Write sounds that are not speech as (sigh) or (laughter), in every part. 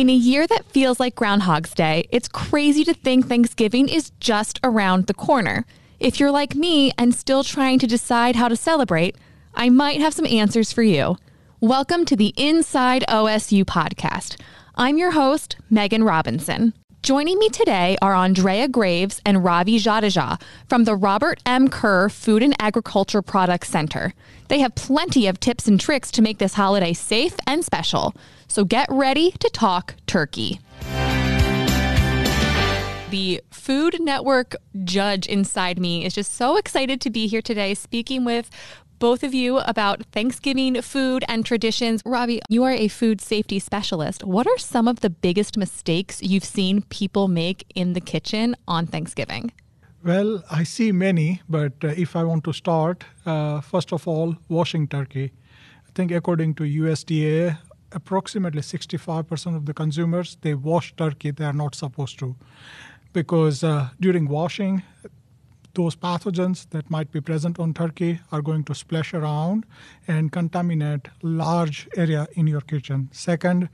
In a year that feels like Groundhog's Day, it's crazy to think Thanksgiving is just around the corner. If you're like me and still trying to decide how to celebrate, I might have some answers for you. Welcome to the Inside OSU podcast. I'm your host, Meghan Robinson. Joining me today are Andrea Graves and Ravi Jadeja from the Robert M. Kerr Food and Agriculture Products Center. They have plenty of tips and tricks to make this holiday safe and special. So get ready to talk turkey. The Food Network judge inside me is just so excited to be here today speaking with both of you about Thanksgiving food and traditions. Ravi, you are a food safety specialist. What are some of the biggest mistakes you've seen people make in the kitchen on Thanksgiving? Well, I see many, but uh, if I want to start, uh, first of all, washing turkey. I think according to USDA, approximately 65% of the consumers they wash turkey they are not supposed to because uh, during washing those pathogens that might be present on turkey are going to splash around and contaminate large area in your kitchen second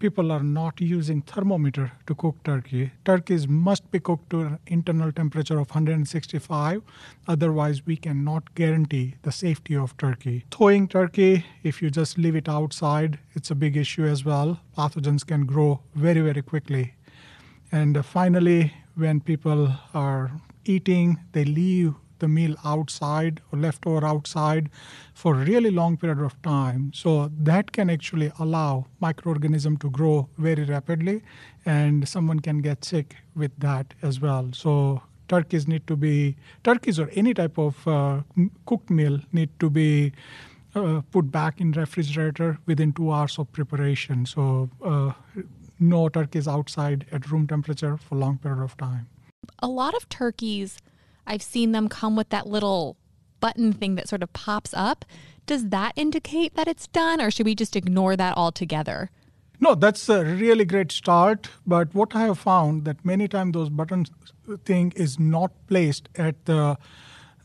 people are not using thermometer to cook turkey. Turkeys must be cooked to an internal temperature of 165. Otherwise, we cannot guarantee the safety of turkey. Thawing turkey, if you just leave it outside, it's a big issue as well. Pathogens can grow very, very quickly. And uh, finally, when people are eating, they leave the meal outside or leftover outside for a really long period of time. So that can actually allow microorganism to grow very rapidly and someone can get sick with that as well. So turkeys need to be turkeys or any type of uh, cooked meal need to be uh, put back in refrigerator within two hours of preparation. So uh, no turkeys outside at room temperature for long period of time. A lot of turkeys I've seen them come with that little button thing that sort of pops up. Does that indicate that it's done, or should we just ignore that altogether? No, that's a really great start. But what I have found that many times those button thing is not placed at the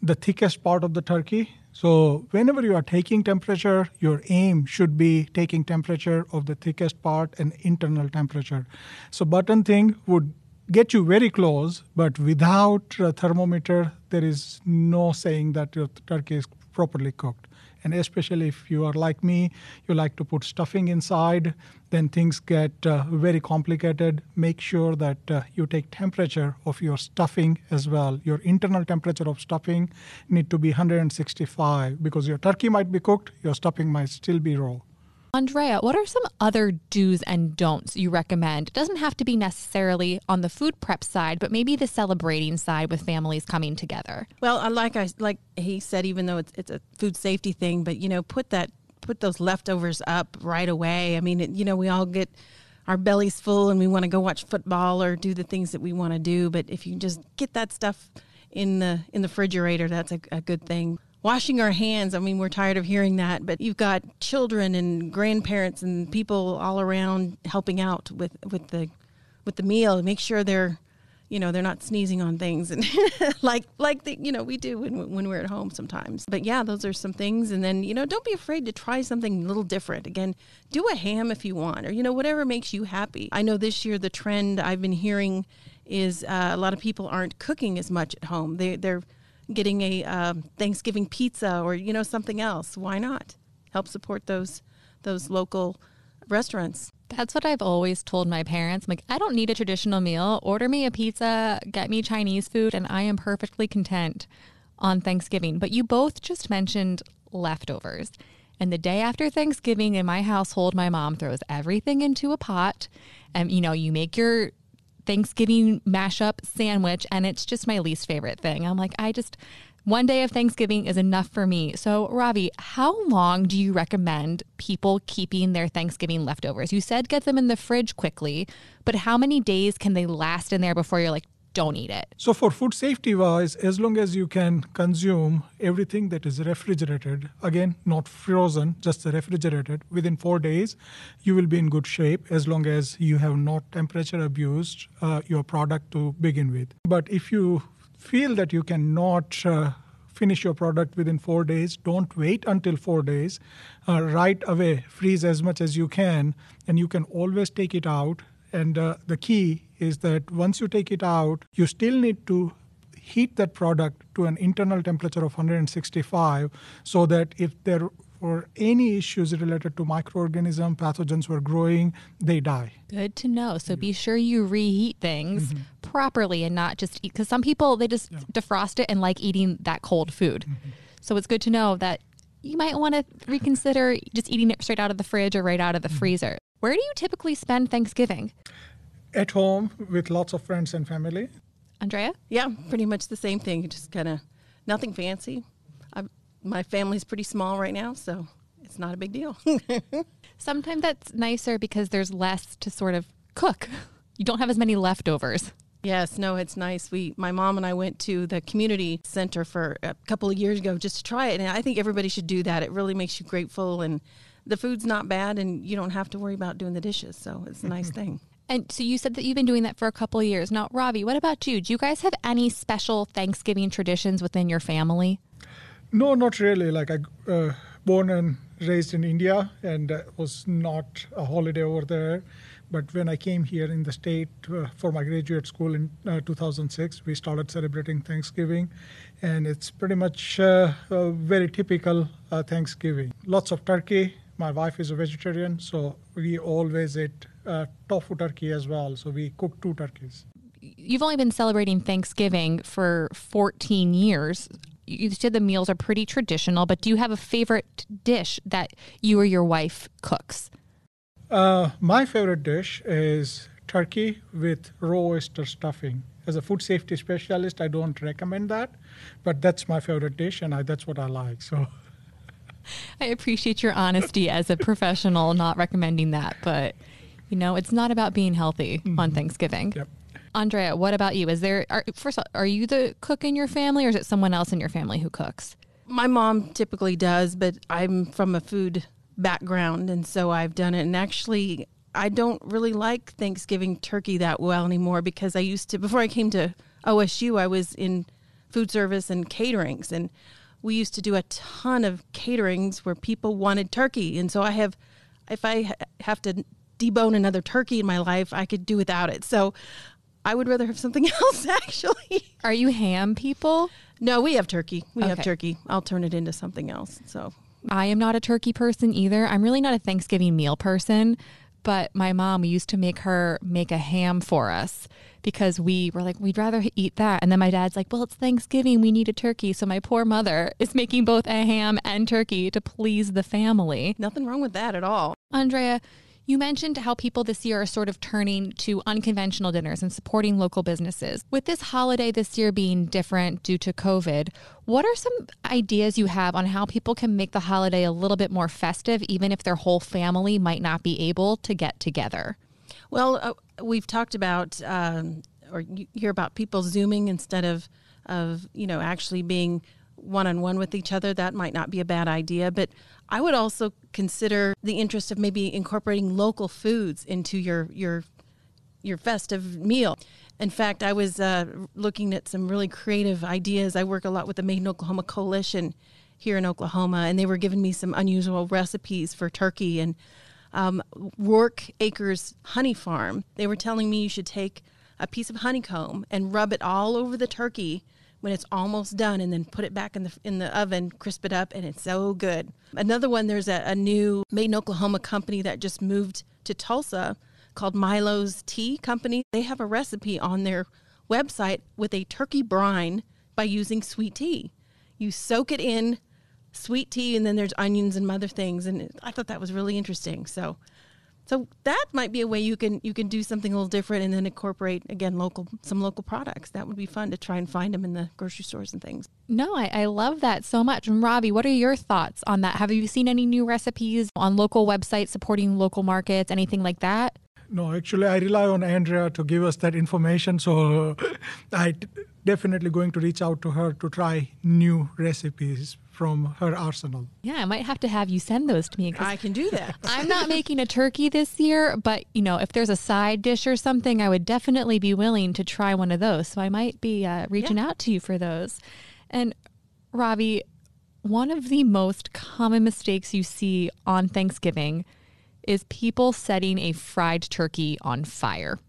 the thickest part of the turkey. So whenever you are taking temperature, your aim should be taking temperature of the thickest part and internal temperature. So button thing would get you very close, but without a thermometer, there is no saying that your turkey is properly cooked. And especially if you are like me, you like to put stuffing inside, then things get uh, very complicated. Make sure that uh, you take temperature of your stuffing as well. Your internal temperature of stuffing need to be 165 because your turkey might be cooked, your stuffing might still be raw. Andrea, what are some other do's and don'ts you recommend? It doesn't have to be necessarily on the food prep side, but maybe the celebrating side with families coming together. Well, like I like he said, even though it's it's a food safety thing, but you know, put that put those leftovers up right away. I mean, it, you know, we all get our bellies full and we want to go watch football or do the things that we want to do, but if you just get that stuff in the in the refrigerator, that's a, a good thing washing our hands. I mean, we're tired of hearing that, but you've got children and grandparents and people all around helping out with with the with the meal. Make sure they're you know they're not sneezing on things and (laughs) like like the, you know we do when when we're at home sometimes but yeah those are some things and then you know don't be afraid to try something a little different again do a ham if you want or you know whatever makes you happy i know this year the trend i've been hearing is uh, a lot of people aren't cooking as much at home they they're getting a uh, Thanksgiving pizza or you know something else. Why not help support those those local restaurants? That's what I've always told my parents. I'm like, I don't need a traditional meal. Order me a pizza, get me Chinese food, and I am perfectly content on Thanksgiving. But you both just mentioned leftovers. And the day after Thanksgiving in my household, my mom throws everything into a pot. And, you know, you make your Thanksgiving mashup sandwich, and it's just my least favorite thing. I'm like, I just, one day of Thanksgiving is enough for me. So, Ravi, how long do you recommend people keeping their Thanksgiving leftovers? You said get them in the fridge quickly, but how many days can they last in there before you're like, don't eat it. So, for food safety wise, as long as you can consume everything that is refrigerated, again, not frozen, just refrigerated, within four days, you will be in good shape as long as you have not temperature abused uh, your product to begin with. But if you feel that you cannot uh, finish your product within four days. Don't wait until four days. Uh, right away, freeze as much as you can, and you can always take it out. And uh, the key is that once you take it out, you still need to heat that product to an internal temperature of 165 so that if there were any issues related to microorganism pathogens were growing they die Good to know. So be sure you reheat things mm-hmm. properly and not just eat because some people they just defrost it and like eating that cold food. Mm-hmm. So it's good to know that you might want to reconsider just eating it straight out of the fridge or right out of the mm-hmm. freezer. Where do you typically spend Thanksgiving? at home with lots of friends and family Andrea? Yeah, pretty much the same thing. Just kind of nothing fancy. i my family's pretty small right now, so it's not a big deal. (laughs) Sometimes that's nicer because there's less to sort of cook. You don't have as many leftovers. yes, no, it's nice. We, my mom and I went to the community center for a couple of years ago just to try it, and I think everybody should do that. It really makes you grateful, and the food's not bad, and you don't have to worry about doing the dishes. So it's a nice (laughs) thing. And so you said that you've been doing that for a couple of years. Now, Ravi, what about you? Do you guys have any special Thanksgiving traditions within your family? no not really like i uh, born and raised in india and uh, was not a holiday over there but when i came here in the state uh, for my graduate school in uh, 2006 we started celebrating thanksgiving and it's pretty much uh, a very typical uh, thanksgiving lots of turkey my wife is a vegetarian so we always eat uh, tofu turkey as well so we cook two turkeys You've only been celebrating Thanksgiving for 14 years. You said the meals are pretty traditional, but do you have a favorite dish that you or your wife cooks? Uh, my favorite dish is turkey with raw oyster stuffing. As a food safety specialist, I don't recommend that, but that's my favorite dish, and I, that's what I like. So, (laughs) (laughs) I appreciate your honesty as a professional, not recommending that, but you know, it's not about being healthy on mm-hmm. Thanksgiving. yep. Andrea, what about you? Is there are, first of all, are you the cook in your family, or is it someone else in your family who cooks? My mom typically does, but I'm from a food background, and so I've done it. And actually, I don't really like Thanksgiving turkey that well anymore because I used to, before I came to OSU, I was in food service and caterings, and we used to do a ton of caterings where people wanted turkey. And so I have, if I have to debone another turkey in my life, I could do without it. So I would rather have something (laughs) else, actually. Are you ham people? No, we have turkey. We have turkey. I'll turn it into something else. So I am not a turkey person either. I'm really not a Thanksgiving meal person, but my mom we used to make her make a ham for us because we were like we'd rather eat that. And then my dad's like, "Well, it's Thanksgiving, we need a turkey." So my poor mother is making both a ham and turkey to please the family. nothing wrong with that at all. Andrea, you mentioned how people this year are sort of turning to unconventional dinners and supporting local businesses. With this holiday this year being different due to COVID, what are some ideas you have on how people can make the holiday a little bit more festive, even if their whole family might not be able to get together? Well, uh, we've talked about, um, or you hear about people zooming instead of, of you know, actually being one on one with each other. That might not be a bad idea. But I would also consider the interest of maybe incorporating local foods into your your your festive meal. In fact, I was uh, looking at some really creative ideas. I work a lot with the Made in Oklahoma Coalition here in Oklahoma, and they were giving me some unusual recipes for turkey and um, Rourke Acres Honey Farm. They were telling me you should take a piece of honeycomb and rub it all over the turkey when it's almost done, and then put it back in the in the oven, crisp it up, and it's so good. Another one, there's a, a new Made in Oklahoma company that just moved to Tulsa called Milo's Tea Company. They have a recipe on their website with a turkey brine by using sweet tea. You soak it in sweet tea, and then there's onions and other things. And I thought that was really interesting. So, so that might be a way you can you can do something a little different, and then incorporate again local some local products. That would be fun to try and find them in the grocery stores and things. No, I, I love that so much. And Ravi, what are your thoughts on that? Have you seen any new recipes on local websites supporting local markets, anything like that? No, actually, I rely on Andrea to give us that information. So I d- definitely going to reach out to her to try new recipes from her arsenal. Yeah, I might have to have you send those to me. I can do that. (laughs) I'm not making a turkey this year, but you know, if there's a side dish or something, I would definitely be willing to try one of those. So I might be uh, reaching out to you for those. And Ravi, one of the most common mistakes you see on Thanksgiving is people setting a fried turkey on fire.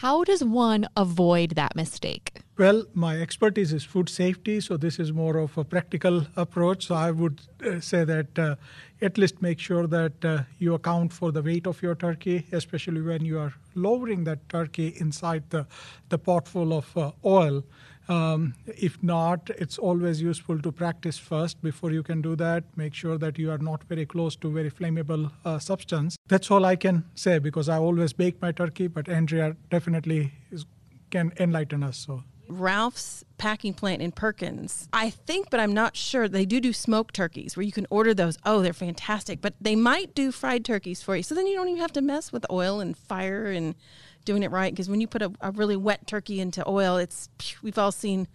How does one avoid that mistake? Well, my expertise is food safety, so this is more of a practical approach. So I would uh, say that uh, at least make sure that uh, you account for the weight of your turkey, especially when you are lowering that turkey inside the, the pot full of uh, oil. Um, if not, it's always useful to practice first before you can do that. Make sure that you are not very close to very flammable uh, substance. That's all I can say because I always bake my turkey, but Andrea definitely is, can enlighten us. So. Ralph's packing plant in Perkins. I think, but I'm not sure. They do do smoked turkeys where you can order those. Oh, they're fantastic. But they might do fried turkeys for you. So then you don't even have to mess with oil and fire and doing it right because when you put a, a, really wet turkey into oil, it's we've all seen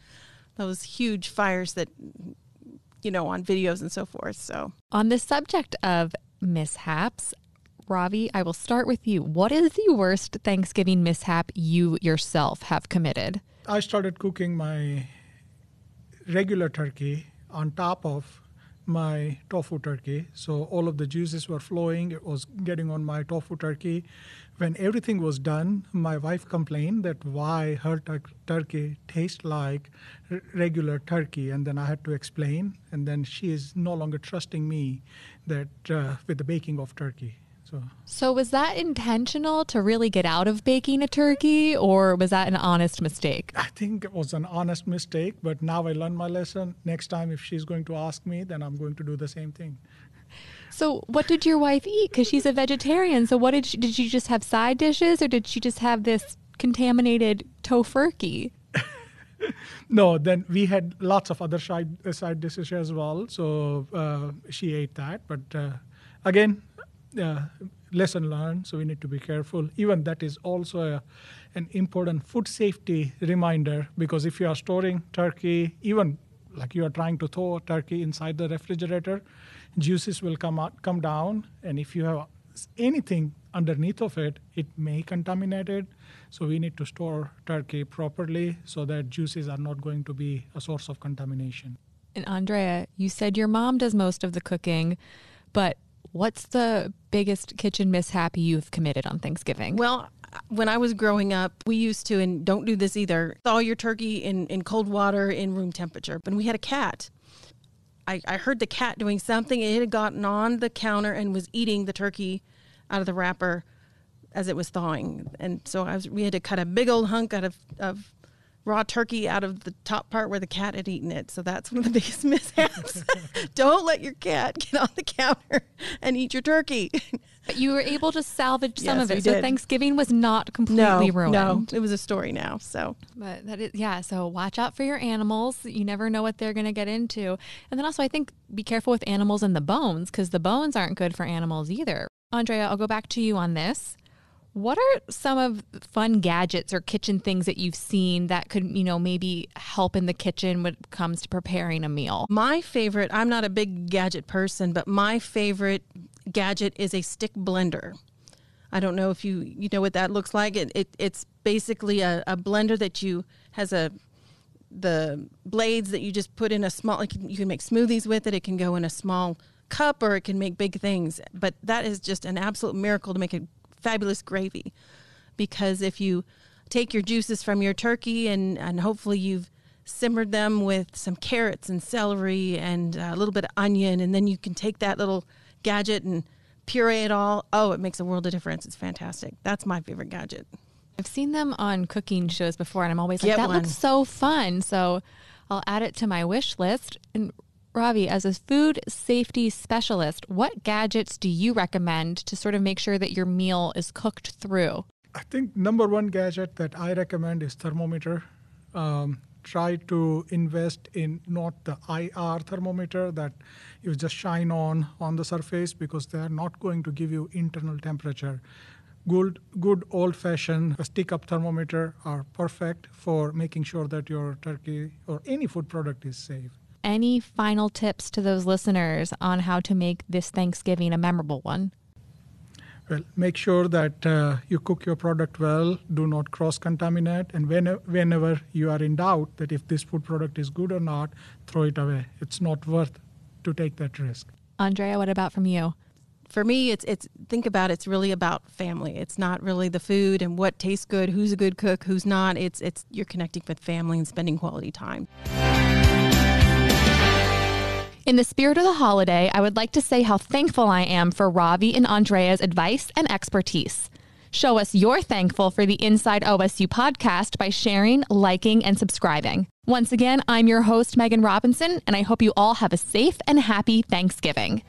those huge fires that you know on videos and so forth. So on the subject of mishaps, Ravi, I will start with you. What is the worst Thanksgiving mishap you yourself have committed? I started cooking my regular turkey on top of my tofu turkey. So all of the juices were flowing. It was getting on my tofu turkey. When everything was done, my wife complained that why her tur- turkey tastes like r- regular turkey, and then I had to explain. And then she is no longer trusting me that uh, with the baking of turkey. So. so was that intentional to really get out of baking a turkey, or was that an honest mistake? I think it was an honest mistake, but now I learned my lesson. Next time, if she's going to ask me, then I'm going to do the same thing. So, what did your wife eat? Because she's a vegetarian. So, what did she, did she just have side dishes, or did she just have this contaminated tofurkey? (laughs) no, then we had lots of other side side dishes as well. So uh, she ate that, but uh, again, uh, lesson learned. So we need to be careful. Even that is also a, an important food safety reminder because if you are storing turkey, even like you are trying to thaw turkey inside the refrigerator, juices will come out, come down, and if you have anything underneath of it, it may contaminate it. So we need to store turkey properly so that juices are not going to be a source of contamination. And Andrea, you said your mom does most of the cooking, but what's the biggest kitchen mishap you've committed on Thanksgiving? Well, when I was growing up, we used to, and don't do this either, thaw your turkey in, in cold water in room temperature. But we had a cat. I, I heard the cat doing something. It had gotten on the counter and was eating the turkey out of the wrapper as it was thawing. And so I was, we had to cut a big old hunk out of, of raw turkey out of the top part where the cat had eaten it. So that's one of the (laughs) biggest mishaps. (laughs) Don't let your cat get on the counter and eat your turkey. But you were able to salvage some Yes, of it. So did. Thanksgiving was not completely ruined. no, it was a story now. So But that is, yeah. So watch out for your animals. You never know what they're going to get into. And then also, I think be careful with animals and the bones because the bones aren't good for animals either. Andrea, I'll go back to you on this. What are some of fun gadgets or kitchen things that you've seen that could, you know, maybe help in the kitchen when it comes to preparing a meal? My favorite, I'm not a big gadget person, but my favorite gadget is a stick blender. I don't know if you you know what that looks like. It, it it's basically a, a blender that you has a the blades that you just put in a small like you can make smoothies with it. It can go in a small cup or it can make big things. But that is just an absolute miracle to make a fabulous gravy. Because if you take your juices from your turkey and, and hopefully you've simmered them with some carrots and celery and a little bit of onion, and then you can take that little gadget and puree it all. Oh, it makes a world of difference. It's fantastic. That's my favorite gadget. I've seen them on cooking shows before, and I'm always like, Get that one. looks so fun. So I'll add it to my wish list. And Ravi, as a food safety specialist, what gadgets do you recommend to sort of make sure that your meal is cooked through? I think number one gadget that I recommend is thermometer. Um, try to invest in not the IR thermometer that you just shine on on the surface because they are not going to give you internal temperature. Good, good old-fashioned stick-up thermometer are perfect for making sure that your turkey or any food product is safe. Any final tips to those listeners on how to make this Thanksgiving a memorable one? Well, make sure that uh, you cook your product well, do not cross contaminate, and when, whenever you are in doubt that if this food product is good or not, throw it away. It's not worth to take that risk. Andrea, what about from you? For me, it's it's think about it's really about family. It's not really the food and what tastes good, who's a good cook, who's not. It's it's you're connecting with family and spending quality time. In the spirit of the holiday, I would like to say how thankful I am for Ravi and Andrea's advice and expertise. Show us you're thankful for the Inside OSU podcast by sharing, liking, and subscribing. Once again, I'm your host, Meghan Robinson, and I hope you all have a safe and happy Thanksgiving.